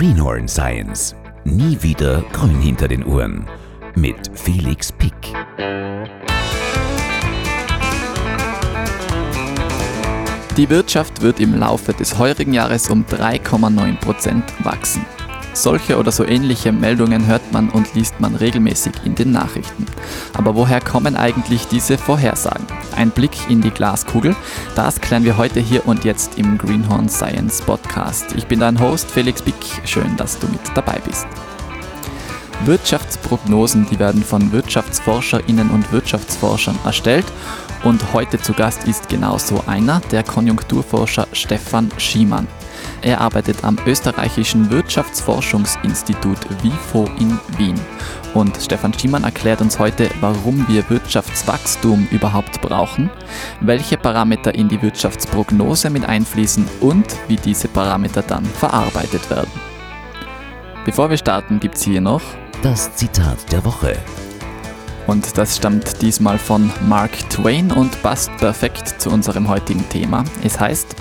Greenhorn Science. Nie wieder grün hinter den Ohren. Mit Felix Pick. Die Wirtschaft wird im Laufe des heurigen Jahres um 3,9 Prozent wachsen. Solche oder so ähnliche Meldungen hört man und liest man regelmäßig in den Nachrichten. Aber woher kommen eigentlich diese Vorhersagen? Ein Blick in die Glaskugel, das klären wir heute hier und jetzt im Greenhorn Science Podcast. Ich bin dein Host Felix Bick, schön, dass du mit dabei bist. Wirtschaftsprognosen, die werden von Wirtschaftsforscherinnen und Wirtschaftsforschern erstellt und heute zu Gast ist genauso einer, der Konjunkturforscher Stefan Schiemann. Er arbeitet am österreichischen Wirtschaftsforschungsinstitut WIFO in Wien. Und Stefan Schiemann erklärt uns heute, warum wir Wirtschaftswachstum überhaupt brauchen, welche Parameter in die Wirtschaftsprognose mit einfließen und wie diese Parameter dann verarbeitet werden. Bevor wir starten, gibt es hier noch das Zitat der Woche. Und das stammt diesmal von Mark Twain und passt perfekt zu unserem heutigen Thema. Es heißt,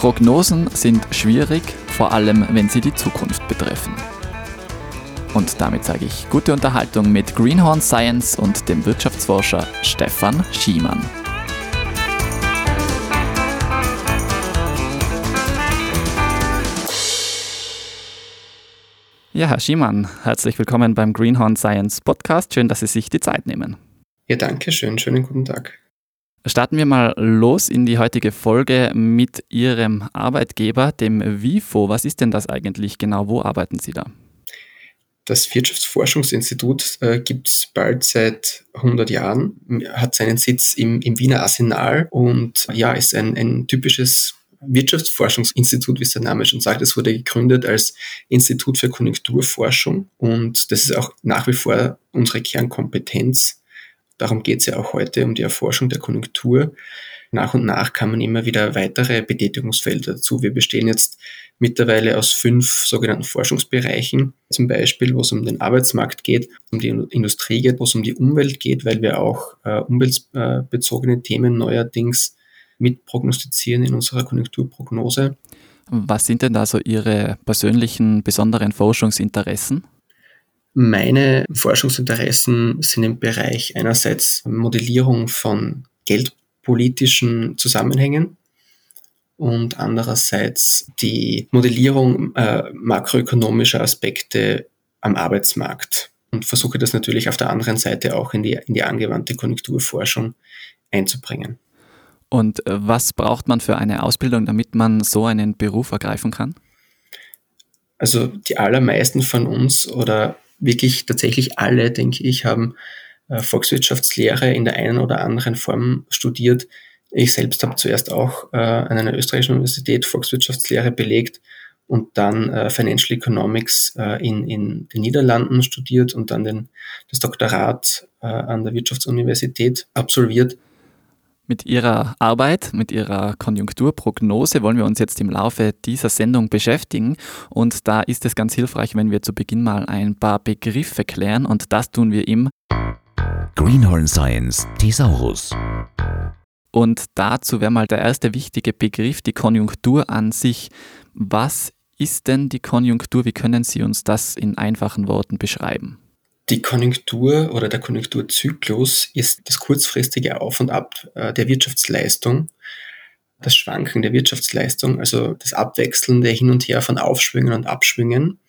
Prognosen sind schwierig, vor allem wenn sie die Zukunft betreffen. Und damit sage ich gute Unterhaltung mit Greenhorn Science und dem Wirtschaftsforscher Stefan Schiemann. Ja, Herr Schiemann, herzlich willkommen beim Greenhorn Science Podcast. Schön, dass Sie sich die Zeit nehmen. Ja, danke schön. Schönen guten Tag. Starten wir mal los in die heutige Folge mit Ihrem Arbeitgeber, dem WIFO. Was ist denn das eigentlich genau? Wo arbeiten Sie da? Das Wirtschaftsforschungsinstitut äh, gibt es bald seit 100 Jahren, hat seinen Sitz im, im Wiener Arsenal und ja, ist ein, ein typisches Wirtschaftsforschungsinstitut, wie es der Name schon sagt. Es wurde gegründet als Institut für Konjunkturforschung und das ist auch nach wie vor unsere Kernkompetenz Darum geht es ja auch heute um die Erforschung der Konjunktur. Nach und nach kamen immer wieder weitere Betätigungsfelder dazu. Wir bestehen jetzt mittlerweile aus fünf sogenannten Forschungsbereichen, zum Beispiel, wo es um den Arbeitsmarkt geht, um die Industrie geht, wo es um die Umwelt geht, weil wir auch äh, umweltbezogene Themen neuerdings mit prognostizieren in unserer Konjunkturprognose. Was sind denn da so Ihre persönlichen besonderen Forschungsinteressen? Meine Forschungsinteressen sind im Bereich einerseits Modellierung von geldpolitischen Zusammenhängen und andererseits die Modellierung äh, makroökonomischer Aspekte am Arbeitsmarkt und versuche das natürlich auf der anderen Seite auch in die, in die angewandte Konjunkturforschung einzubringen. Und äh, was braucht man für eine Ausbildung, damit man so einen Beruf ergreifen kann? Also die allermeisten von uns oder wirklich tatsächlich alle, denke ich, haben äh, Volkswirtschaftslehre in der einen oder anderen Form studiert. Ich selbst habe zuerst auch äh, an einer österreichischen Universität Volkswirtschaftslehre belegt und dann äh, Financial Economics äh, in, in den Niederlanden studiert und dann den, das Doktorat äh, an der Wirtschaftsuniversität absolviert. Mit Ihrer Arbeit, mit Ihrer Konjunkturprognose wollen wir uns jetzt im Laufe dieser Sendung beschäftigen. Und da ist es ganz hilfreich, wenn wir zu Beginn mal ein paar Begriffe klären. Und das tun wir im Greenhorn Science Thesaurus. Und dazu wäre mal der erste wichtige Begriff die Konjunktur an sich. Was ist denn die Konjunktur? Wie können Sie uns das in einfachen Worten beschreiben? Die Konjunktur oder der Konjunkturzyklus ist das kurzfristige Auf und Ab äh, der Wirtschaftsleistung, das Schwanken der Wirtschaftsleistung, also das abwechselnde Hin und Her von Aufschwüngen und Abschwüngen.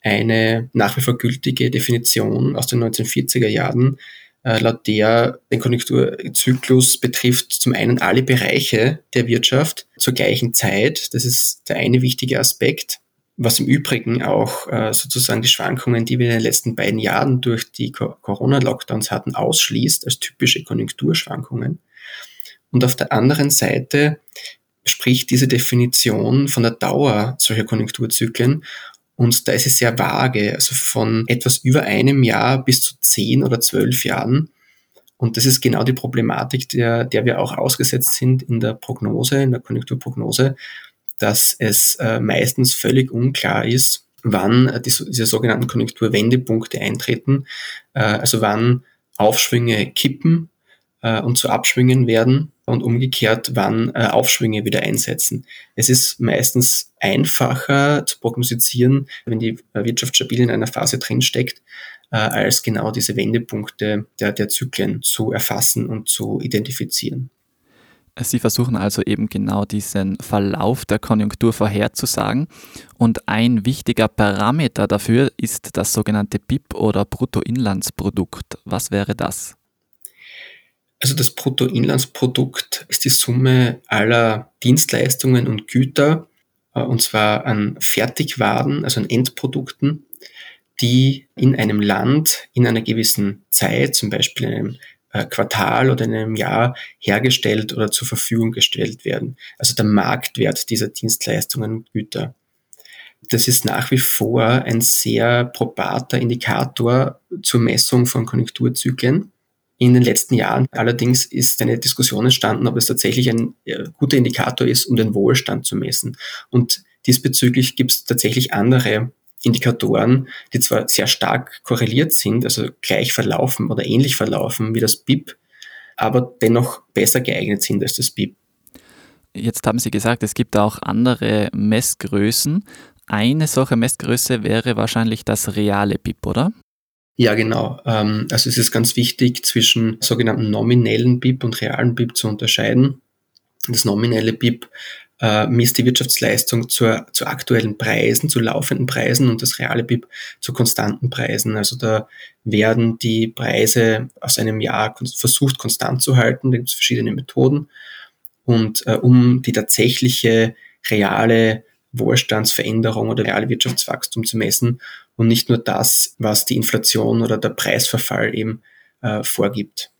Eine nach wie vor gültige Definition aus den 1940er Jahren, äh, laut der den Konjunkturzyklus betrifft zum einen alle Bereiche der Wirtschaft zur gleichen Zeit. Das ist der eine wichtige Aspekt was im Übrigen auch äh, sozusagen die Schwankungen, die wir in den letzten beiden Jahren durch die Corona-Lockdowns hatten, ausschließt als typische Konjunkturschwankungen. Und auf der anderen Seite spricht diese Definition von der Dauer solcher Konjunkturzyklen und da ist es sehr vage, also von etwas über einem Jahr bis zu zehn oder zwölf Jahren. Und das ist genau die Problematik, der, der wir auch ausgesetzt sind in der Prognose, in der Konjunkturprognose, dass es äh, meistens völlig unklar ist, wann die, diese sogenannten Konjunkturwendepunkte eintreten, äh, also wann Aufschwünge kippen äh, und zu Abschwüngen werden und umgekehrt, wann Aufschwünge wieder einsetzen. Es ist meistens einfacher zu prognostizieren, wenn die Wirtschaft stabil in einer Phase drinsteckt, als genau diese Wendepunkte der, der Zyklen zu erfassen und zu identifizieren. Sie versuchen also eben genau diesen Verlauf der Konjunktur vorherzusagen. Und ein wichtiger Parameter dafür ist das sogenannte BIP oder Bruttoinlandsprodukt. Was wäre das? Also das Bruttoinlandsprodukt ist die Summe aller Dienstleistungen und Güter, äh, und zwar an Fertigwaren, also an Endprodukten, die in einem Land in einer gewissen Zeit, zum Beispiel in einem Quartal oder in einem Jahr hergestellt oder zur Verfügung gestellt werden. Also der Marktwert dieser Dienstleistungen und Güter. Das ist nach wie vor ein sehr probater Indikator zur Messung von Konjunkturzyklen. In den letzten Jahren allerdings ist eine Diskussion entstanden, ob es tatsächlich ein äh, guter Indikator ist, um den Wohlstand zu messen. Und diesbezüglich gibt es tatsächlich andere Indikatoren, die zwar sehr stark korreliert sind, also gleich verlaufen oder ähnlich verlaufen wie das BIP, aber dennoch besser geeignet sind als das BIP. Jetzt haben Sie gesagt, es gibt auch andere Messgrößen. Eine solche Messgröße wäre wahrscheinlich das reale BIP, oder? Ja, genau. Ähm, also es ist ganz wichtig, zwischen sogenannten nominellen BIP und realen BIP zu unterscheiden. Das nominelle BIP äh, misst die Wirtschaftsleistung zur, zu aktuellen Preisen, zu laufenden Preisen und das reale BIP zu konstanten Preisen. Also da werden die Preise aus einem Jahr versucht konstant zu halten. Da gibt es verschiedene Methoden. Und äh, um die tatsächliche reale Wohlstandsveränderung oder reale Wirtschaftswachstum zu messen und nicht nur das, was die Inflation oder der Preisverfall eben äh, vorgibt.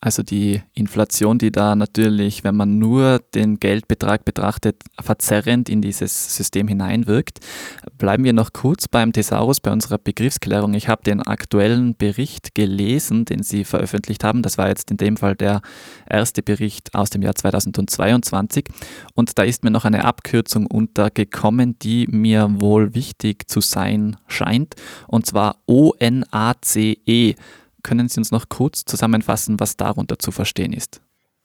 Also die Inflation, die da natürlich, wenn man nur den Geldbetrag betrachtet, verzerrend in dieses System hineinwirkt. Bleiben wir noch kurz beim Thesaurus, bei unserer Begriffsklärung. Ich habe den aktuellen Bericht gelesen, den Sie veröffentlicht haben. Das war jetzt in dem Fall der erste Bericht aus dem Jahr 2022. Und da ist mir noch eine Abkürzung untergekommen, die mir wohl wichtig zu sein scheint. Und zwar ONACE. Können Sie uns noch kurz zusammenfassen, was darunter zu verstehen ist?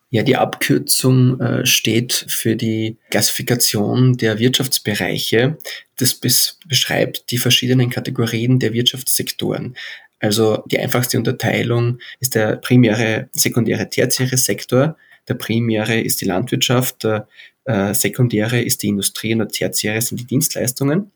Ja, die Abkürzung äh, steht für die Klassifikation der Wirtschaftsbereiche. Das bes beschreibt die verschiedenen Kategorien der Wirtschaftssektoren. Also die einfachste Unterteilung ist der primäre, sekundäre, tertiäre Sektor. Der primäre ist die Landwirtschaft, der äh, sekundäre ist die Industrie und der tertiäre sind die Dienstleistungen.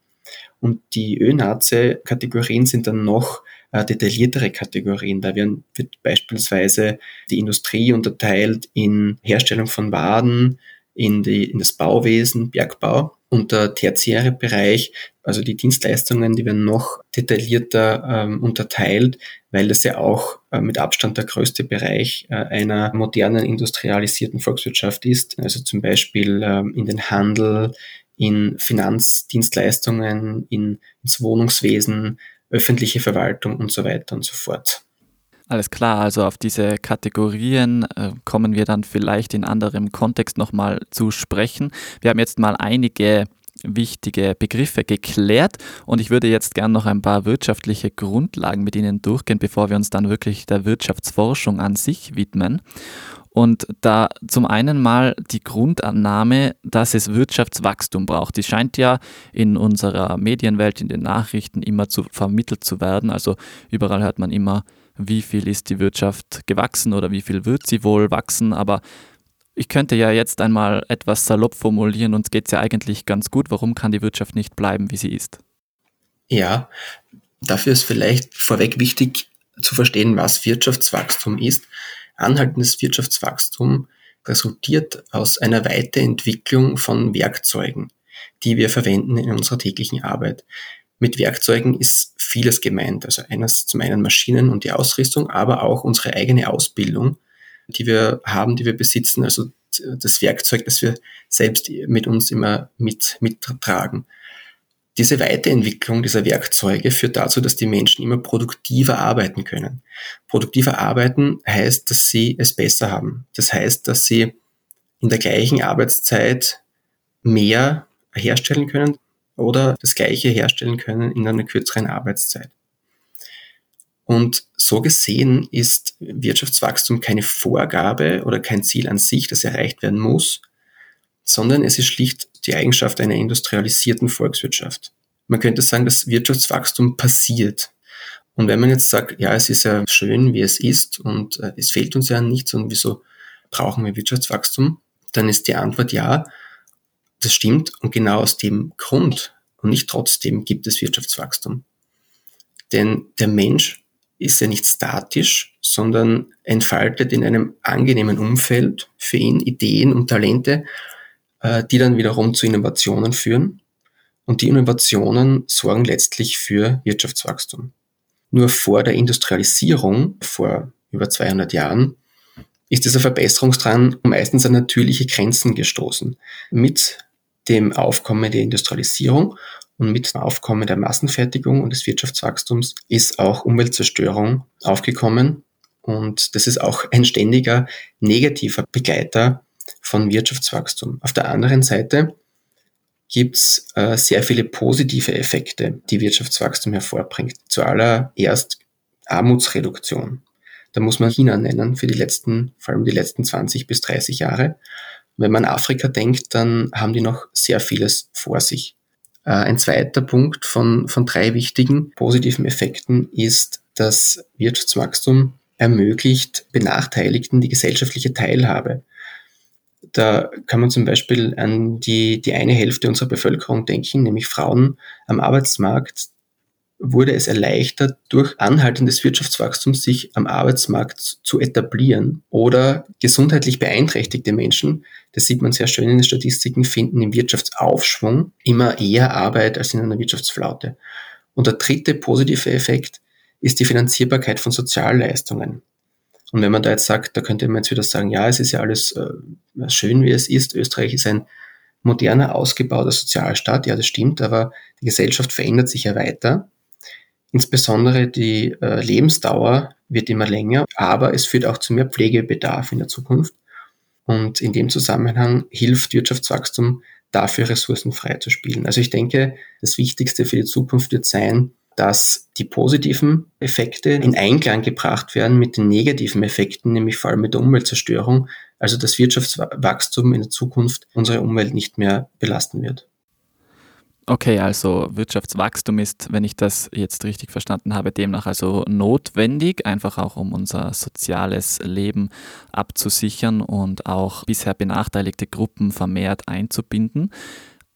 Und die ÖNAZE-Kategorien sind dann noch äh, detailliertere Kategorien. Da werden, wird beispielsweise die Industrie unterteilt in Herstellung von Waren, in, die, in das Bauwesen, Bergbau und der tertiäre Bereich, also die Dienstleistungen, die werden noch detaillierter ähm, unterteilt, weil das ja auch äh, mit Abstand der größte Bereich äh, einer modernen industrialisierten Volkswirtschaft ist. Also zum Beispiel ähm, in den Handel, in Finanzdienstleistungen, in, ins Wohnungswesen, öffentliche Verwaltung und so weiter und so fort. Alles klar, also auf diese Kategorien äh, kommen wir dann vielleicht in anderem Kontext nochmal zu sprechen. Wir haben jetzt mal einige wichtige Begriffe geklärt und ich würde jetzt gerne noch ein paar wirtschaftliche Grundlagen mit Ihnen durchgehen, bevor wir uns dann wirklich der Wirtschaftsforschung an sich widmen. Und da zum einen mal die Grundannahme, dass es Wirtschaftswachstum braucht. Die scheint ja in unserer Medienwelt, in den Nachrichten immer zu vermittelt zu werden. Also überall hört man immer, wie viel ist die Wirtschaft gewachsen oder wie viel wird sie wohl wachsen. Aber ich könnte ja jetzt einmal etwas salopp formulieren, uns geht es ja eigentlich ganz gut. Warum kann die Wirtschaft nicht bleiben, wie sie ist? Ja, dafür ist vielleicht vorweg wichtig zu verstehen, was Wirtschaftswachstum ist. Anhaltendes Wirtschaftswachstum resultiert aus einer Weiterentwicklung von Werkzeugen, die wir verwenden in unserer täglichen Arbeit. Mit Werkzeugen ist vieles gemeint, also eines zum einen Maschinen und die Ausrüstung, aber auch unsere eigene Ausbildung, die wir haben, die wir besitzen, also das Werkzeug, das wir selbst mit uns immer mit, mittragen. Diese Weiterentwicklung dieser Werkzeuge führt dazu, dass die Menschen immer produktiver arbeiten können. Produktiver arbeiten heißt, dass sie es besser haben. Das heißt, dass sie in der gleichen Arbeitszeit mehr herstellen können oder das gleiche herstellen können in einer kürzeren Arbeitszeit. Und so gesehen ist Wirtschaftswachstum keine Vorgabe oder kein Ziel an sich, das erreicht werden muss, sondern es ist schlicht die Eigenschaft einer industrialisierten Volkswirtschaft. Man könnte sagen, dass Wirtschaftswachstum passiert. Und wenn man jetzt sagt, ja, es ist ja schön, wie es ist und äh, es fehlt uns ja nichts und wieso brauchen wir Wirtschaftswachstum, dann ist die Antwort ja, das stimmt und genau aus dem Grund und nicht trotzdem gibt es Wirtschaftswachstum. Denn der Mensch ist ja nicht statisch, sondern entfaltet in einem angenehmen Umfeld für ihn Ideen und Talente, äh, die dann wiederum zu Innovationen führen. Und die Innovationen sorgen letztlich für Wirtschaftswachstum. Nur vor der Industrialisierung, vor über 200 Jahren, ist dieser Verbesserungsdrang meistens an natürliche Grenzen gestoßen. Mit dem Aufkommen der Industrialisierung und mit dem Aufkommen der Massenfertigung und des Wirtschaftswachstums ist auch Umweltzerstörung aufgekommen. Und das ist auch ein ständiger negativer Begleiter von Wirtschaftswachstum. Auf der anderen Seite gibt es äh, sehr viele positive Effekte, die Wirtschaftswachstum hervorbringt. Zuallererst Armutsreduktion. Da muss man China nennen für die letzten, vor allem die letzten 20 bis 30 Jahre. Wenn man Afrika denkt, dann haben die noch sehr vieles vor sich. Äh, ein zweiter Punkt von, von drei wichtigen positiven Effekten ist, dass Wirtschaftswachstum ermöglicht Benachteiligten die gesellschaftliche Teilhabe. Da kann man zum Beispiel an die, die eine Hälfte unserer Bevölkerung denken, nämlich Frauen am Arbeitsmarkt, wurde es erleichtert, durch anhaltendes Wirtschaftswachstum sich am Arbeitsmarkt zu etablieren. Oder gesundheitlich beeinträchtigte Menschen, das sieht man sehr schön in den Statistiken, finden im Wirtschaftsaufschwung immer eher Arbeit als in einer Wirtschaftsflaute. Und der dritte positive Effekt ist die Finanzierbarkeit von Sozialleistungen. Und wenn man da jetzt sagt, da könnte man jetzt wieder sagen, ja, es ist ja alles äh, schön, wie es ist. Österreich ist ein moderner, ausgebauter Sozialstaat. Ja, das stimmt, aber die Gesellschaft verändert sich ja weiter. Insbesondere die äh, Lebensdauer wird immer länger, aber es führt auch zu mehr Pflegebedarf in der Zukunft. Und in dem Zusammenhang hilft Wirtschaftswachstum dafür, Ressourcen frei zu spielen. Also ich denke, das Wichtigste für die Zukunft wird sein, dass die positiven Effekte in Einklang gebracht werden mit den negativen Effekten, nämlich vor allem mit der Umweltzerstörung, also das Wirtschaftswachstum in der Zukunft unsere Umwelt nicht mehr belasten wird. Okay, also Wirtschaftswachstum ist, wenn ich das jetzt richtig verstanden habe, demnach also notwendig, einfach auch um unser soziales Leben abzusichern und auch bisher benachteiligte Gruppen vermehrt einzubinden.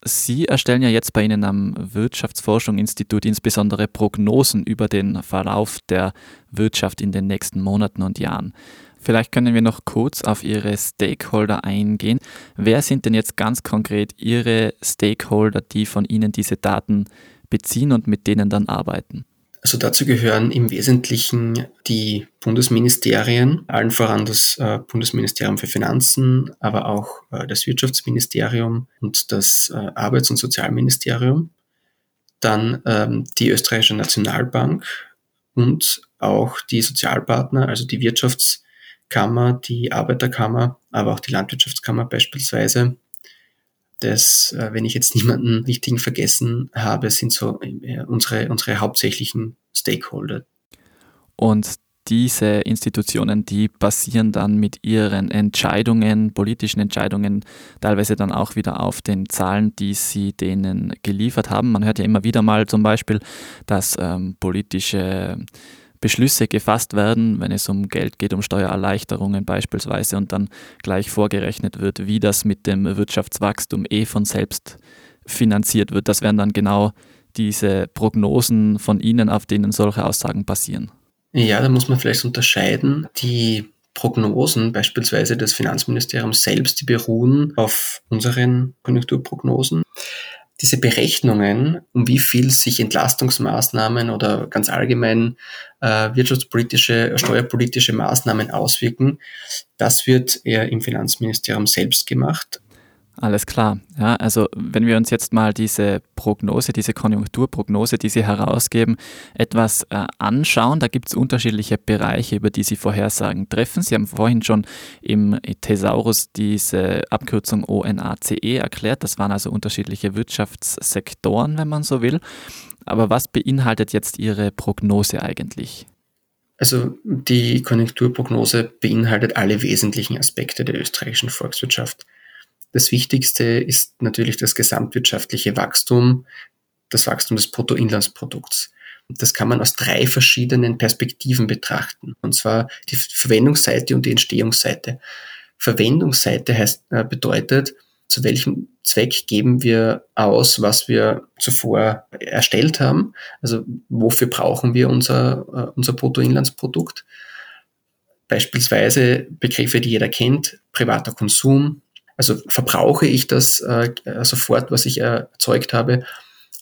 Sie erstellen ja jetzt bei Ihnen am Wirtschaftsforschungsinstitut insbesondere Prognosen über den Verlauf der Wirtschaft in den nächsten Monaten und Jahren. Vielleicht können wir noch kurz auf Ihre Stakeholder eingehen. Wer sind denn jetzt ganz konkret Ihre Stakeholder, die von Ihnen diese Daten beziehen und mit denen dann arbeiten? Also dazu gehören im Wesentlichen die Bundesministerien, allen voran das äh, Bundesministerium für Finanzen, aber auch äh, das Wirtschaftsministerium und das äh, Arbeits- und Sozialministerium, dann ähm, die Österreichische Nationalbank und auch die Sozialpartner, also die Wirtschafts- Kammer, die Arbeiterkammer, aber auch die Landwirtschaftskammer beispielsweise. Das, äh, wenn ich jetzt niemanden wichtigen vergessen habe, sind so äh, unsere, unsere hauptsächlichen Stakeholder. Und diese Institutionen, die basieren dann mit ihren Entscheidungen, politischen Entscheidungen, teilweise dann auch wieder auf den Zahlen, die sie denen geliefert haben. Man hört ja immer wieder mal zum Beispiel, dass ähm, politische Beschlüsse gefasst werden, wenn es um Geld geht, um Steuererleichterungen beispielsweise und dann gleich vorgerechnet wird, wie das mit dem Wirtschaftswachstum eh von selbst finanziert wird. Das wären dann genau diese Prognosen von Ihnen, auf denen solche Aussagen basieren. Ja, da muss man vielleicht unterscheiden. Die Prognosen, beispielsweise des Finanzministeriums selbst, die beruhen auf unseren Konjunkturprognosen diese Berechnungen, um wie viel sich Entlastungsmaßnahmen oder ganz allgemein äh, wirtschaftspolitische, steuerpolitische Maßnahmen auswirken, das wird eher im Finanzministerium selbst gemacht. Alles klar. Ja, also wenn wir uns jetzt mal diese Prognose, diese Konjunkturprognose, die Sie herausgeben, etwas äh, anschauen, da gibt es unterschiedliche Bereiche, über die Sie Vorhersagen treffen. Sie haben vorhin schon im Thesaurus diese Abkürzung ONACE erklärt. Das waren also unterschiedliche Wirtschaftssektoren, wenn man so will. Aber was beinhaltet jetzt Ihre Prognose eigentlich? Also die Konjunkturprognose beinhaltet alle wesentlichen Aspekte der österreichischen Volkswirtschaft. Das Wichtigste ist natürlich das gesamtwirtschaftliche Wachstum, das Wachstum des Bruttoinlandsprodukts. Das kann man aus drei verschiedenen Perspektiven betrachten. Und zwar die Verwendungsseite und die Entstehungsseite. Verwendungsseite heißt, äh, bedeutet, zu welchem Zweck geben wir aus, was wir zuvor erstellt haben. Also wofür brauchen wir unser, äh, unser Bruttoinlandsprodukt. Beispielsweise Begriffe, die jeder kennt, privater Konsum. Also verbrauche ich das äh, sofort, was ich erzeugt habe,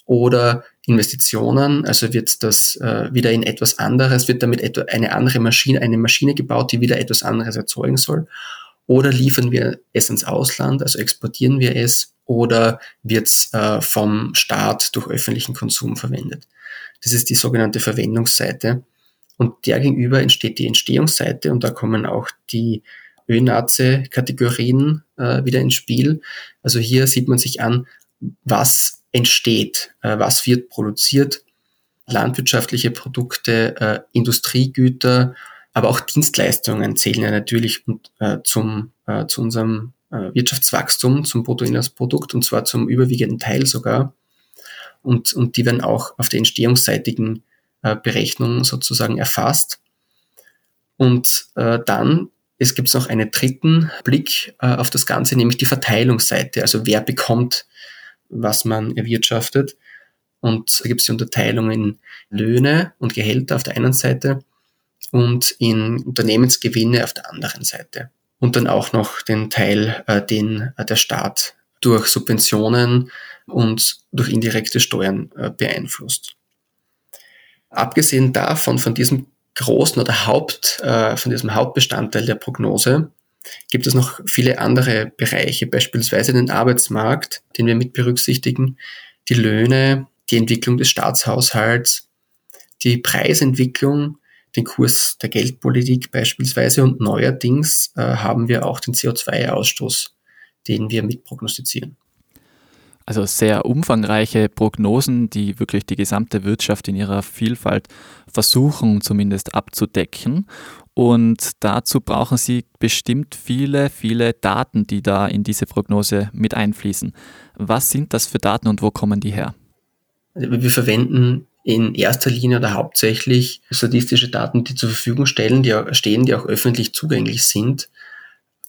oder Investitionen, also wird das äh, wieder in etwas anderes, wird damit etwa eine andere Maschine, eine Maschine gebaut, die wieder etwas anderes erzeugen soll, oder liefern wir es ins Ausland, also exportieren wir es, oder wird es äh, vom Staat durch öffentlichen Konsum verwendet. Das ist die sogenannte Verwendungsseite. Und der gegenüber entsteht die Entstehungsseite. Und da kommen auch die ÖNAZE-Kategorien äh, wieder ins Spiel. Also hier sieht man sich an, was entsteht, äh, was wird produziert, landwirtschaftliche Produkte, äh, Industriegüter, aber auch Dienstleistungen zählen ja natürlich äh, zum, äh, zu unserem äh, Wirtschaftswachstum, zum Bruttoinlandsprodukt und zwar zum überwiegenden Teil sogar. Und, und die werden auch auf der entstehungsseitigen äh, Berechnung sozusagen erfasst. Und äh, dann es gibt noch einen dritten Blick äh, auf das Ganze, nämlich die Verteilungsseite. Also wer bekommt, was man erwirtschaftet. Und da gibt es die Unterteilung in Löhne und Gehälter auf der einen Seite und in Unternehmensgewinne auf der anderen Seite. Und dann auch noch den Teil, äh, den äh, der Staat durch Subventionen und durch indirekte Steuern beeinflusst. Abgesehen davon, von diesem großen oder Haupt, äh, von diesem Hauptbestandteil der Prognose, gibt es noch viele andere Bereiche, beispielsweise den Arbeitsmarkt, den wir mit berücksichtigen, die Löhne, die Entwicklung des Staatshaushalts, die Preisentwicklung, den Kurs der Geldpolitik beispielsweise und neuerdings äh, haben wir auch den CO2-Ausstoß, den wir mit prognostizieren. Also sehr umfangreiche Prognosen, die wirklich die gesamte Wirtschaft in ihrer Vielfalt versuchen zumindest abzudecken. Und dazu brauchen Sie bestimmt viele, viele Daten, die da in diese Prognose mit einfließen. Was sind das für Daten und wo kommen die her? Also wir verwenden in erster Linie oder hauptsächlich statistische Daten, die zur Verfügung stellen, die auch, stehen, die auch öffentlich zugänglich sind.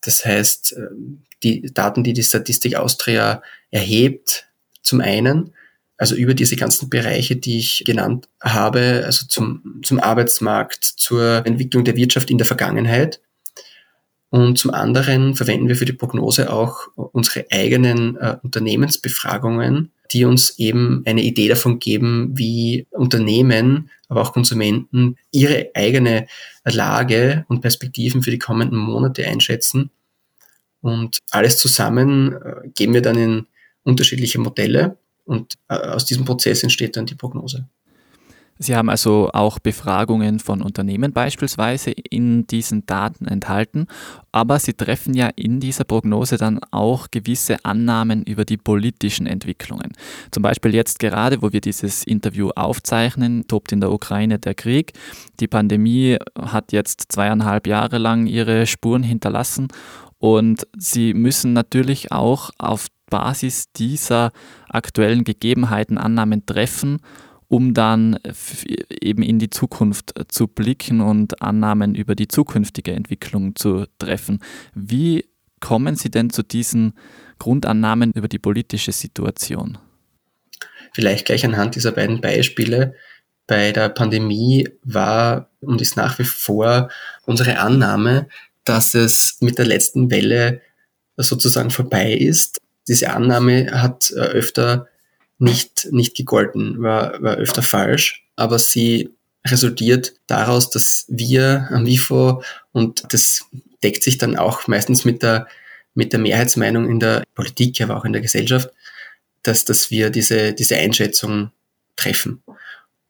Das heißt, äh, die Daten, die die Statistik Austria erhebt, zum einen, also über diese ganzen Bereiche, die ich genannt habe, also zum, zum Arbeitsmarkt, zur Entwicklung der Wirtschaft in der Vergangenheit. Und zum anderen verwenden wir für die Prognose auch unsere eigenen äh, Unternehmensbefragungen, die uns eben eine Idee davon geben, wie Unternehmen, aber auch Konsumenten ihre eigene Lage und Perspektiven für die kommenden Monate einschätzen. Und alles zusammen äh, geben wir dann in unterschiedliche Modelle und äh, aus diesem Prozess entsteht dann die Prognose. Sie haben also auch Befragungen von Unternehmen beispielsweise in diesen Daten enthalten, aber Sie treffen ja in dieser Prognose dann auch gewisse Annahmen über die politischen Entwicklungen. Zum Beispiel jetzt gerade, wo wir dieses Interview aufzeichnen, tobt in der Ukraine der Krieg. Die Pandemie hat jetzt zweieinhalb Jahre lang ihre Spuren hinterlassen und Sie müssen natürlich auch auf Basis dieser aktuellen Gegebenheiten Annahmen treffen um dann eben in die Zukunft äh, zu blicken und Annahmen über die zukünftige Entwicklung zu treffen. Wie kommen Sie denn zu diesen Grundannahmen über die politische Situation? Vielleicht gleich anhand dieser beiden Beispiele. Bei der Pandemie war und ist nach wie vor unsere Annahme, dass es mit der letzten Welle sozusagen vorbei ist. Diese Annahme hat äh, öfter nicht, nicht gegolten, war, war öfter falsch, aber sie resultiert daraus, dass wir am WIFO und das deckt sich dann auch meistens mit der, mit der Mehrheitsmeinung in der Politik, aber auch in der Gesellschaft, dass, dass wir diese, diese Einschätzung treffen.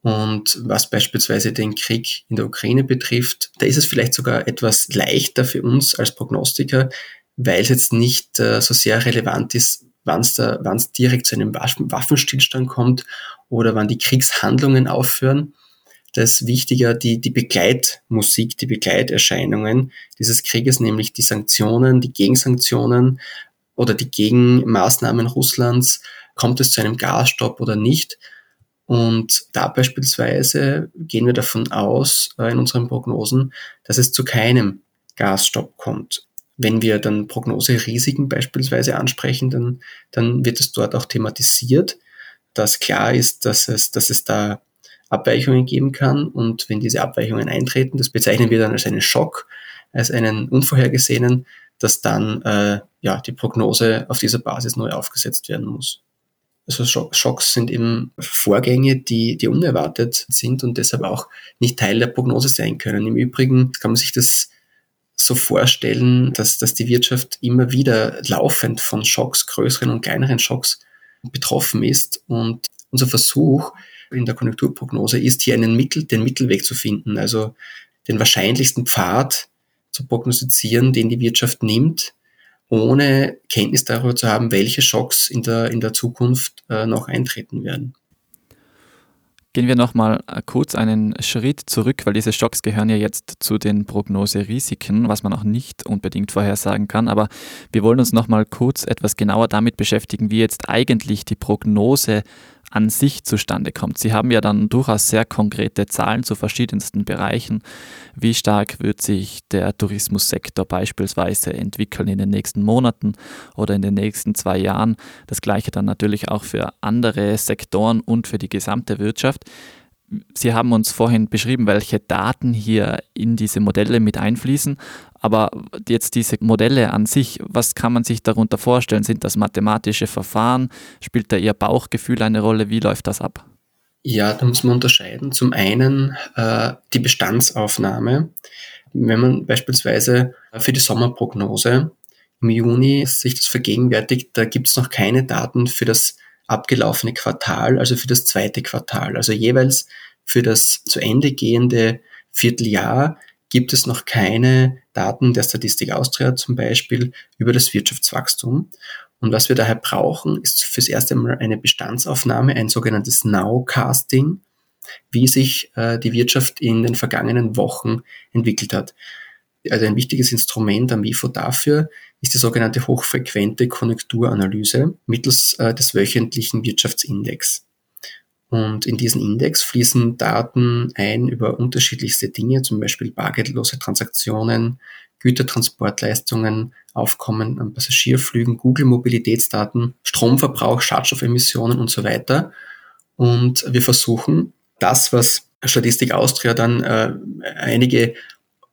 Und was beispielsweise den Krieg in der Ukraine betrifft, da ist es vielleicht sogar etwas leichter für uns als Prognostiker, weil es jetzt nicht äh, so sehr relevant ist, wann es da, direkt zu einem Waffenstillstand kommt oder wann die Kriegshandlungen aufhören. das wichtiger die, die Begleitmusik, die Begleiterscheinungen dieses Krieges, nämlich die Sanktionen, die Gegensanktionen oder die Gegenmaßnahmen Russlands. Kommt es zu einem Gasstopp oder nicht? Und da beispielsweise gehen wir davon aus äh, in unseren Prognosen, dass es zu keinem Gasstopp kommt. Wenn wir dann Prognoserisiken beispielsweise ansprechen, dann, dann wird es dort auch thematisiert, dass klar ist, dass es, dass es da Abweichungen geben kann. Und wenn diese Abweichungen eintreten, das bezeichnen wir dann als einen Schock, als einen unvorhergesehenen, dass dann äh, ja, die Prognose auf dieser Basis neu aufgesetzt werden muss. Also Schocks sind eben Vorgänge, die, die unerwartet sind und deshalb auch nicht Teil der Prognose sein können. Im Übrigen kann man sich das so vorstellen, dass, dass die Wirtschaft immer wieder laufend von Schocks, größeren und kleineren Schocks betroffen ist. Und unser Versuch in der Konjunkturprognose ist hier einen Mittel, den Mittelweg zu finden, also den wahrscheinlichsten Pfad zu prognostizieren, den die Wirtschaft nimmt, ohne Kenntnis darüber zu haben, welche Schocks in der, in der Zukunft äh, noch eintreten werden. Gehen wir nochmal äh, kurz einen Schritt zurück, weil diese Schocks gehören ja jetzt zu den Prognoserisiken, was man auch nicht unbedingt vorhersagen kann. Aber wir wollen uns nochmal kurz etwas genauer damit beschäftigen, wie jetzt eigentlich die Prognose an sich zustande kommt. Sie haben ja dann durchaus sehr konkrete Zahlen zu verschiedensten Bereichen. Wie stark wird sich der Tourismussektor beispielsweise entwickeln in den nächsten Monaten oder in den nächsten zwei Jahren? Das gleiche dann natürlich auch für andere Sektoren und für die gesamte Wirtschaft. Sie haben uns vorhin beschrieben, welche Daten hier in diese Modelle mit einfließen. Aber jetzt diese Modelle an sich, was kann man sich darunter vorstellen? Sind das mathematische Verfahren? Spielt da Ihr Bauchgefühl eine Rolle? Wie läuft das ab? Ja, da muss man unterscheiden. Zum einen äh, die Bestandsaufnahme. Wenn man beispielsweise für die Sommerprognose im Juni sich das vergegenwärtigt, da gibt es noch keine Daten für das abgelaufene Quartal, also für das zweite Quartal. Also jeweils für das zu Ende gehende Vierteljahr gibt es noch keine Daten der Statistik Austria zum Beispiel über das Wirtschaftswachstum. Und was wir daher brauchen, ist fürs erste Mal eine Bestandsaufnahme, ein sogenanntes Nowcasting, wie sich äh, die Wirtschaft in den vergangenen Wochen entwickelt hat. Also ein wichtiges Instrument am WIFO dafür ist die sogenannte hochfrequente Konjunkturanalyse mittels äh, des wöchentlichen Wirtschaftsindex. Und in diesen Index fließen Daten ein über unterschiedlichste Dinge, zum Beispiel bargeldlose Transaktionen, Gütertransportleistungen, Aufkommen an Passagierflügen, Google-Mobilitätsdaten, Stromverbrauch, Schadstoffemissionen und so weiter. Und wir versuchen, das, was Statistik Austria dann äh, einige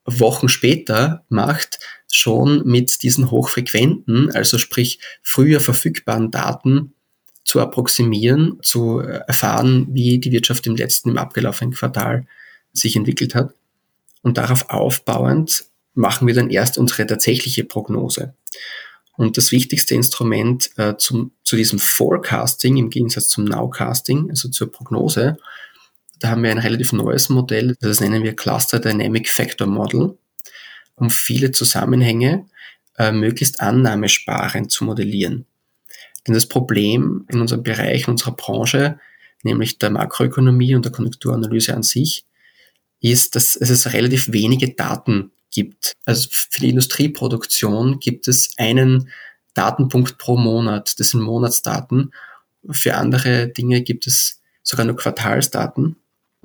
Wochen später macht, schon mit diesen hochfrequenten, also sprich früher verfügbaren Daten zu approximieren, zu erfahren, wie die Wirtschaft im letzten, im abgelaufenen Quartal sich entwickelt hat. Und darauf aufbauend machen wir dann erst unsere tatsächliche Prognose. Und das wichtigste Instrument äh, zum, zu diesem Forecasting im Gegensatz zum Nowcasting, also zur Prognose, da haben wir ein relativ neues Modell, das nennen wir Cluster Dynamic Factor Model, um viele Zusammenhänge äh, möglichst annahmesparend zu modellieren. Denn das Problem in unserem Bereich, in unserer Branche, nämlich der Makroökonomie und der Konjunkturanalyse an sich, ist, dass es relativ wenige Daten gibt. Also für die Industrieproduktion gibt es einen Datenpunkt pro Monat. Das sind Monatsdaten. Für andere Dinge gibt es sogar nur Quartalsdaten.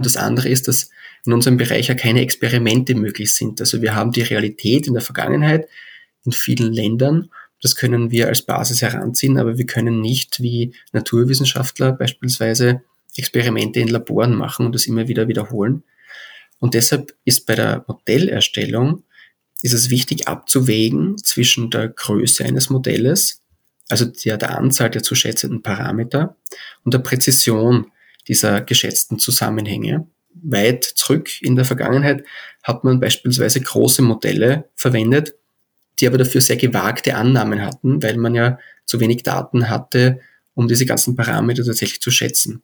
Das andere ist, dass in unserem Bereich ja keine Experimente möglich sind. Also wir haben die Realität in der Vergangenheit in vielen Ländern das können wir als Basis heranziehen, aber wir können nicht wie Naturwissenschaftler beispielsweise Experimente in Laboren machen und das immer wieder wiederholen. Und deshalb ist bei der Modellerstellung ist es wichtig abzuwägen zwischen der Größe eines Modells, also der, der Anzahl der zu schätzenden Parameter und der Präzision dieser geschätzten Zusammenhänge. Weit zurück in der Vergangenheit hat man beispielsweise große Modelle verwendet, die aber dafür sehr gewagte Annahmen hatten, weil man ja zu wenig Daten hatte, um diese ganzen Parameter tatsächlich zu schätzen.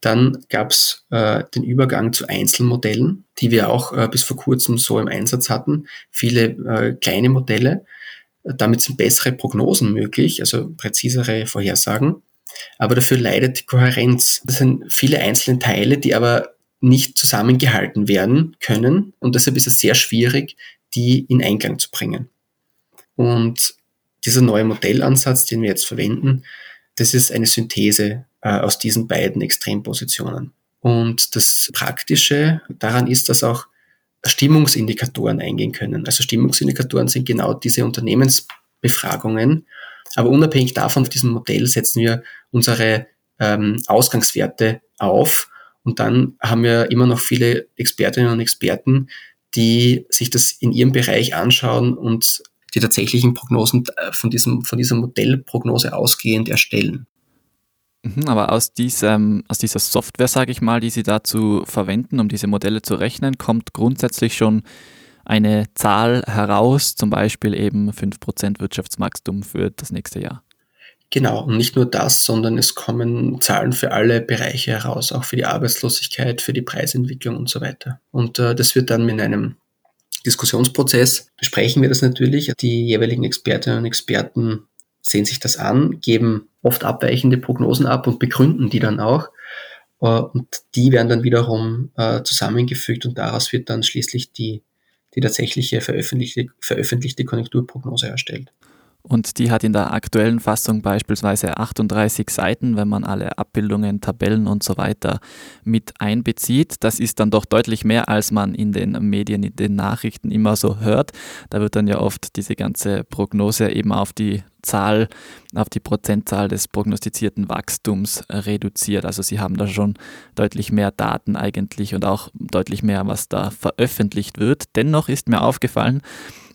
Dann gab es äh, den Übergang zu Einzelmodellen, die wir auch äh, bis vor kurzem so im Einsatz hatten. Viele äh, kleine Modelle. Damit sind bessere Prognosen möglich, also präzisere Vorhersagen. Aber dafür leidet die Kohärenz. Das sind viele einzelne Teile, die aber nicht zusammengehalten werden können und deshalb ist es sehr schwierig, die in Einklang zu bringen. Und dieser neue Modellansatz, den wir jetzt verwenden, das ist eine Synthese äh, aus diesen beiden Extrempositionen. Und das Praktische daran ist, dass auch Stimmungsindikatoren eingehen können. Also Stimmungsindikatoren sind genau diese Unternehmensbefragungen. Aber unabhängig davon, auf diesem Modell setzen wir unsere ähm, Ausgangswerte auf. Und dann haben wir immer noch viele Expertinnen und Experten, die sich das in ihrem Bereich anschauen und die tatsächlichen Prognosen äh, von, diesem, von dieser Modellprognose ausgehend erstellen. Mhm, aber aus, diesem, aus dieser Software, sage ich mal, die Sie dazu verwenden, um diese Modelle zu rechnen, kommt grundsätzlich schon eine Zahl heraus, zum Beispiel eben 5% Wirtschaftswachstum für das nächste Jahr. Genau, und nicht nur das, sondern es kommen Zahlen für alle Bereiche heraus, auch für die Arbeitslosigkeit, für die Preisentwicklung und so weiter. Und äh, das wird dann in einem Diskussionsprozess besprechen wir das natürlich. Die jeweiligen Expertinnen und Experten sehen sich das an, geben oft abweichende Prognosen ab und begründen die dann auch. Äh, und die werden dann wiederum äh, zusammengefügt und daraus wird dann schließlich die, die tatsächliche veröffentlichte, veröffentlichte Konjunkturprognose erstellt. Und die hat in der aktuellen Fassung beispielsweise 38 Seiten, wenn man alle Abbildungen, Tabellen und so weiter mit einbezieht. Das ist dann doch deutlich mehr, als man in den Medien, in den Nachrichten immer so hört. Da wird dann ja oft diese ganze Prognose eben auf die Zahl, auf die Prozentzahl des prognostizierten Wachstums reduziert. Also sie haben da schon deutlich mehr Daten eigentlich und auch deutlich mehr, was da veröffentlicht wird. Dennoch ist mir aufgefallen,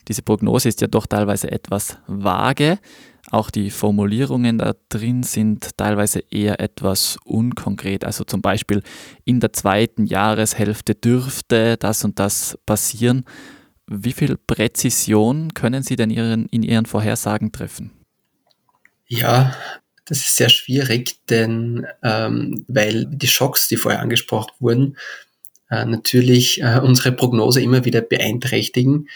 diese Prognose ist ja doch teilweise etwas vage. Auch die Formulierungen da drin sind teilweise eher etwas unkonkret. Also zum Beispiel in der zweiten Jahreshälfte dürfte das und das passieren. Wie viel Präzision können Sie denn ihren, in Ihren Vorhersagen treffen? Ja, das ist sehr schwierig, denn ähm, weil die Schocks, die vorher angesprochen wurden, äh, natürlich äh, unsere Prognose immer wieder beeinträchtigen.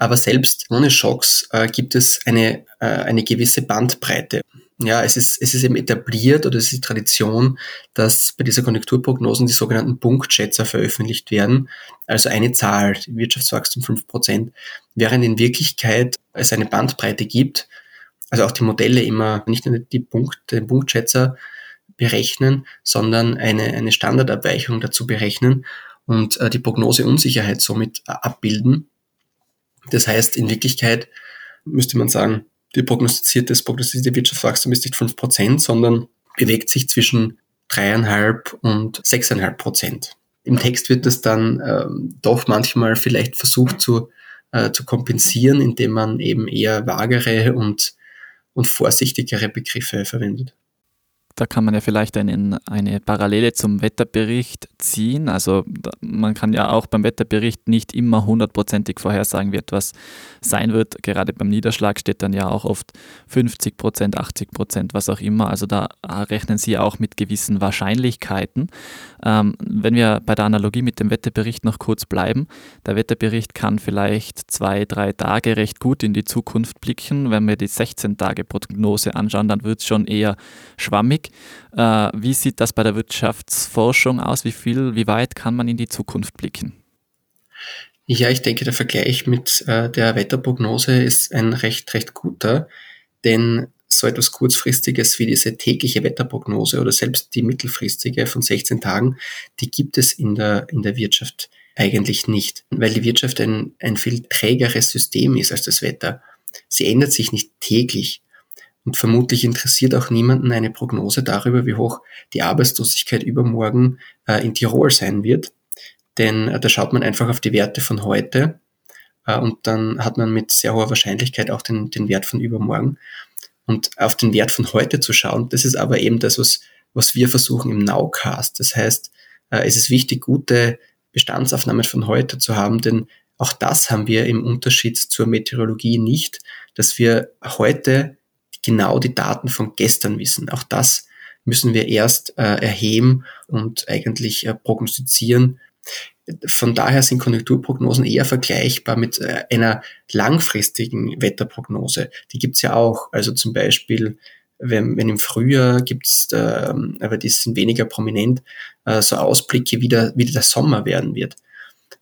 Aber selbst ohne Schocks äh, gibt es eine, äh, eine gewisse Bandbreite. Ja, es ist, es ist eben etabliert oder es ist Tradition, dass bei dieser Konjunkturprognosen die sogenannten Punktschätzer veröffentlicht werden. Also eine Zahl, Wirtschaftswachstum 5%, während in Wirklichkeit es eine Bandbreite gibt, also auch die Modelle immer nicht nur die Punkt, den Punktschätzer berechnen, sondern eine, eine Standardabweichung dazu berechnen und äh, die Prognoseunsicherheit somit äh, abbilden. Das heißt, in Wirklichkeit müsste man sagen, die prognostizierte, das prognostizierte Wirtschaftswachstum ist nicht 5%, sondern bewegt sich zwischen dreieinhalb und sechseinhalb Prozent. Im Text wird das dann ähm, doch manchmal vielleicht versucht zu, äh, zu kompensieren, indem man eben eher vagere und, und vorsichtigere Begriffe verwendet. Da kann man ja vielleicht einen, eine Parallele zum Wetterbericht ziehen. Also man kann ja auch beim Wetterbericht nicht immer hundertprozentig vorhersagen, wie etwas sein wird. Gerade beim Niederschlag steht dann ja auch oft 50 Prozent, 80 Prozent, was auch immer. Also da rechnen Sie auch mit gewissen Wahrscheinlichkeiten. Ähm, wenn wir bei der Analogie mit dem Wetterbericht noch kurz bleiben, der Wetterbericht kann vielleicht zwei, drei Tage recht gut in die Zukunft blicken. Wenn wir die 16-Tage-Prognose anschauen, dann wird es schon eher schwammig Blick. Äh, wie sieht das bei der Wirtschaftsforschung aus? Wie viel, wie weit kann man in die Zukunft blicken? Ja, ich denke, der Vergleich mit äh, der Wetterprognose ist ein recht, recht guter, denn so etwas kurzfristiges wie diese tägliche Wetterprognose oder selbst die mittelfristige von 16 Tagen, die gibt es in der, in der Wirtschaft eigentlich nicht, weil die Wirtschaft ein, ein viel trägeres System ist als das Wetter. Sie ändert sich nicht täglich. Und vermutlich interessiert auch niemanden eine Prognose darüber, wie hoch die Arbeitslosigkeit übermorgen äh, in Tirol sein wird. Denn äh, da schaut man einfach auf die Werte von heute äh, und dann hat man mit sehr hoher Wahrscheinlichkeit auch den, den Wert von übermorgen. Und auf den Wert von heute zu schauen, das ist aber eben das, was, was wir versuchen im Nowcast. Das heißt, äh, es ist wichtig, gute Bestandsaufnahmen von heute zu haben, denn auch das haben wir im Unterschied zur Meteorologie nicht, dass wir heute genau die Daten von gestern wissen. Auch das müssen wir erst äh, erheben und eigentlich äh, prognostizieren. Von daher sind Konjunkturprognosen eher vergleichbar mit äh, einer langfristigen Wetterprognose. Die gibt's ja auch. Also zum Beispiel wenn, wenn im Frühjahr gibt es, ähm, aber die sind weniger prominent, äh, so Ausblicke, wie der, wie der Sommer werden wird.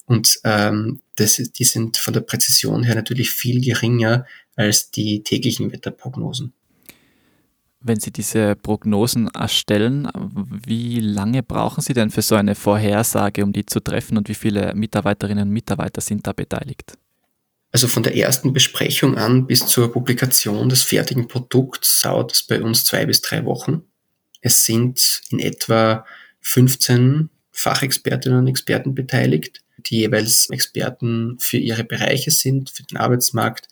Und ähm, das, die sind von der Präzision her natürlich viel geringer als die täglichen Wetterprognosen. Wenn Sie diese Prognosen erstellen, wie lange brauchen Sie denn für so eine Vorhersage, um die zu treffen und wie viele Mitarbeiterinnen und Mitarbeiter sind da beteiligt? Also von der ersten Besprechung an bis zur Publikation des fertigen Produkts dauert es bei uns zwei bis drei Wochen. Es sind in etwa 15 Fachexpertinnen und Experten beteiligt, die jeweils Experten für ihre Bereiche sind, für den Arbeitsmarkt,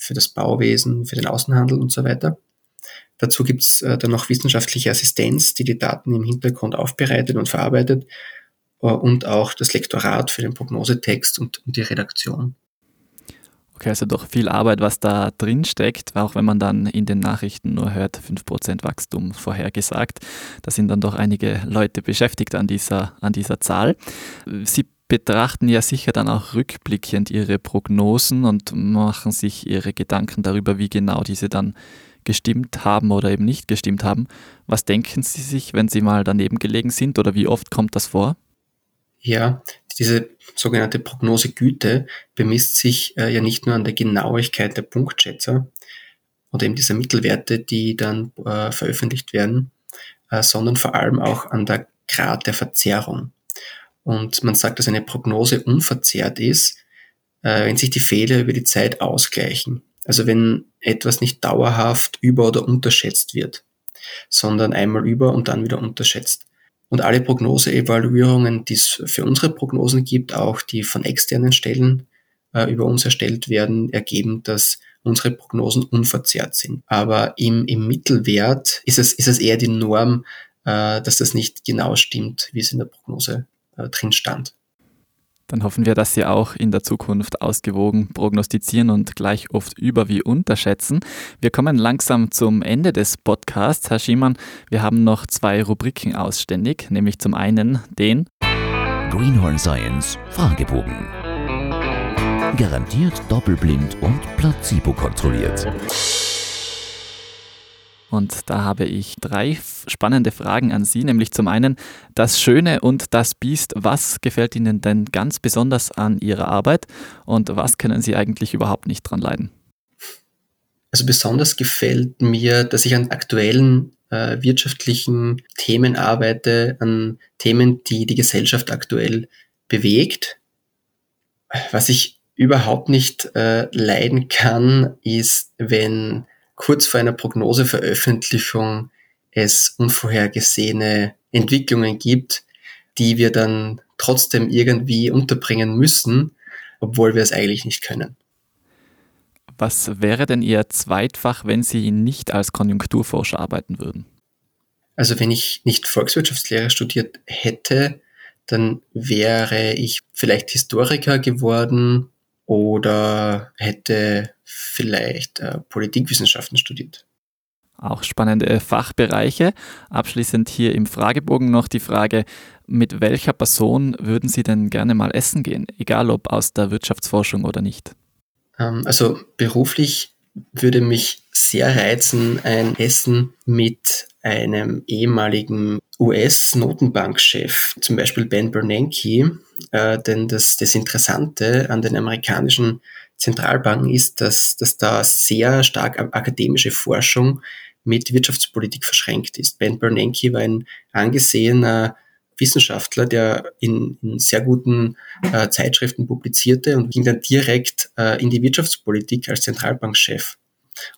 für das Bauwesen, für den Außenhandel und so weiter. Dazu gibt es äh, dann noch wissenschaftliche Assistenz, die die Daten im Hintergrund aufbereitet und verarbeitet äh, und auch das Lektorat für den Prognosetext und, und die Redaktion. Okay, also doch viel Arbeit, was da drin steckt, auch wenn man dann in den Nachrichten nur hört, 5% Wachstum vorhergesagt. Da sind dann doch einige Leute beschäftigt an dieser, an dieser Zahl. Sie betrachten ja sicher dann auch rückblickend Ihre Prognosen und machen sich Ihre Gedanken darüber, wie genau diese dann gestimmt haben oder eben nicht gestimmt haben. Was denken Sie sich, wenn Sie mal daneben gelegen sind oder wie oft kommt das vor? Ja, diese sogenannte Prognosegüte bemisst sich äh, ja nicht nur an der Genauigkeit der Punktschätzer oder eben dieser Mittelwerte, die dann äh, veröffentlicht werden, äh, sondern vor allem auch an der Grad der Verzerrung. Und man sagt, dass eine Prognose unverzerrt ist, äh, wenn sich die Fehler über die Zeit ausgleichen. Also wenn etwas nicht dauerhaft über- oder unterschätzt wird, sondern einmal über und dann wieder unterschätzt. Und alle Prognoseevaluierungen, die es für unsere Prognosen gibt, auch die von externen Stellen äh, über uns erstellt werden, ergeben, dass unsere Prognosen unverzerrt sind. Aber im, im Mittelwert ist es, ist es eher die Norm, äh, dass das nicht genau stimmt, wie es in der Prognose drin stand. Dann hoffen wir, dass Sie auch in der Zukunft ausgewogen prognostizieren und gleich oft über- wie unterschätzen. Wir kommen langsam zum Ende des Podcasts. Herr Schiemann, wir haben noch zwei Rubriken ausständig, nämlich zum einen den Greenhorn Science Fragebogen. Garantiert doppelblind und placebo kontrolliert. Und da habe ich drei spannende Fragen an Sie, nämlich zum einen das Schöne und das Biest. Was gefällt Ihnen denn ganz besonders an Ihrer Arbeit und was können Sie eigentlich überhaupt nicht dran leiden? Also besonders gefällt mir, dass ich an aktuellen äh, wirtschaftlichen Themen arbeite, an Themen, die die Gesellschaft aktuell bewegt. Was ich überhaupt nicht äh, leiden kann, ist, wenn kurz vor einer Prognoseveröffentlichung es unvorhergesehene Entwicklungen gibt, die wir dann trotzdem irgendwie unterbringen müssen, obwohl wir es eigentlich nicht können. Was wäre denn Ihr Zweitfach, wenn Sie nicht als Konjunkturforscher arbeiten würden? Also wenn ich nicht Volkswirtschaftslehre studiert hätte, dann wäre ich vielleicht Historiker geworden oder hätte vielleicht äh, Politikwissenschaften studiert. Auch spannende Fachbereiche. Abschließend hier im Fragebogen noch die Frage, mit welcher Person würden Sie denn gerne mal essen gehen, egal ob aus der Wirtschaftsforschung oder nicht? Ähm, also beruflich würde mich sehr reizen, ein Essen mit einem ehemaligen US-Notenbankchef, zum Beispiel Ben Bernanke, äh, denn das, das Interessante an den amerikanischen Zentralbanken ist, dass, dass da sehr stark akademische Forschung mit Wirtschaftspolitik verschränkt ist. Ben Bernanke war ein angesehener Wissenschaftler, der in, in sehr guten äh, Zeitschriften publizierte und ging dann direkt äh, in die Wirtschaftspolitik als Zentralbankchef.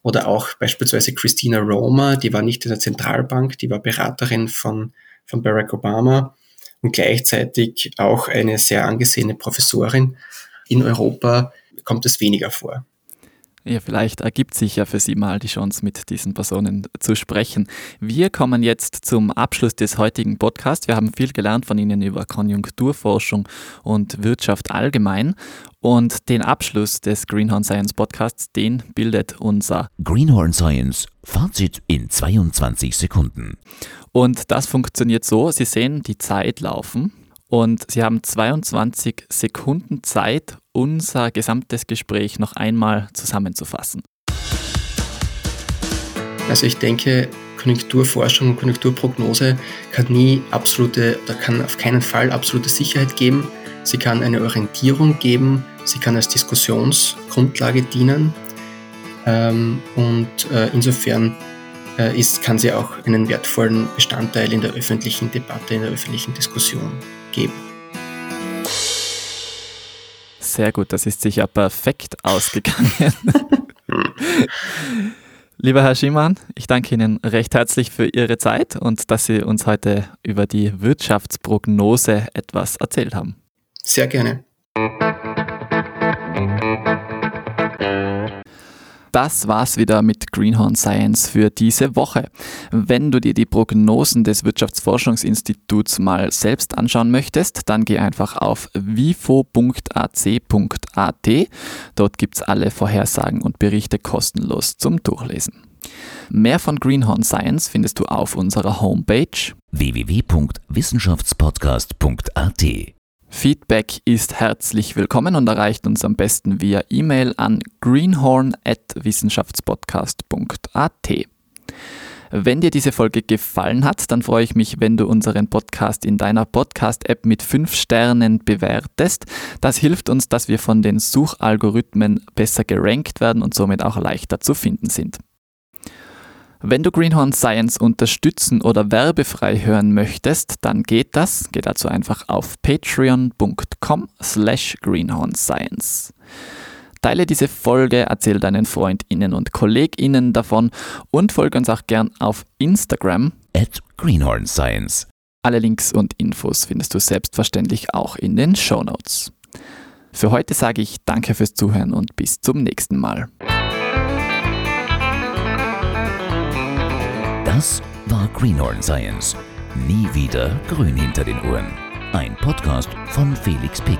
Oder auch beispielsweise Christina Roma, die war nicht in der Zentralbank, die war Beraterin von, von Barack Obama und gleichzeitig auch eine sehr angesehene Professorin. In Europa kommt es weniger vor. Ja, vielleicht ergibt sich ja für Sie mal die Chance, mit diesen Personen zu sprechen. Wir kommen jetzt zum Abschluss des heutigen Podcasts. Wir haben viel gelernt von Ihnen über Konjunkturforschung und Wirtschaft allgemein. Und den Abschluss des Greenhorn Science Podcasts, den bildet unser Greenhorn Science Fazit in 22 Sekunden. Und das funktioniert so, Sie sehen die Zeit laufen und Sie haben 22 Sekunden Zeit, unser gesamtes Gespräch noch einmal zusammenzufassen. Also ich denke, Konjunkturforschung und Konjunkturprognose kann nie absolute oder kann auf keinen Fall absolute Sicherheit geben. Sie kann eine Orientierung geben, sie kann als Diskussionsgrundlage dienen ähm, und äh, insofern äh, ist, kann sie auch einen wertvollen Bestandteil in der öffentlichen Debatte, in der öffentlichen Diskussion geben. Sehr gut, das ist sicher perfekt ausgegangen. Lieber Herr Schiemann, ich danke Ihnen recht herzlich für Ihre Zeit und dass Sie uns heute über die Wirtschaftsprognose etwas erzählt haben. Sehr gerne. Das war's wieder mit Greenhorn Science für diese Woche. Wenn du dir die Prognosen des Wirtschaftsforschungsinstituts mal selbst anschauen möchtest, dann geh einfach auf wifo.ac.at. Dort gibt's alle Vorhersagen und Berichte kostenlos zum Durchlesen. Mehr von Greenhorn Science findest du auf unserer Homepage www.wissenschaftspodcast.at. Feedback ist herzlich willkommen und erreicht uns am besten via E-Mail an greenhorn.wissenschaftspodcast.at. Wenn dir diese Folge gefallen hat, dann freue ich mich, wenn du unseren Podcast in deiner Podcast-App mit 5 Sternen bewertest. Das hilft uns, dass wir von den Suchalgorithmen besser gerankt werden und somit auch leichter zu finden sind. Wenn du Greenhorn Science unterstützen oder werbefrei hören möchtest, dann geht das. Geh dazu einfach auf patreon.com slash greenhornscience. Teile diese Folge, erzähl deinen FreundInnen und KollegInnen davon und folge uns auch gern auf Instagram at Greenhorn Science. Alle Links und Infos findest du selbstverständlich auch in den Show Notes. Für heute sage ich danke fürs Zuhören und bis zum nächsten Mal. Das war Greenhorn Science. Nie wieder grün hinter den Ohren. Ein Podcast von Felix Pick.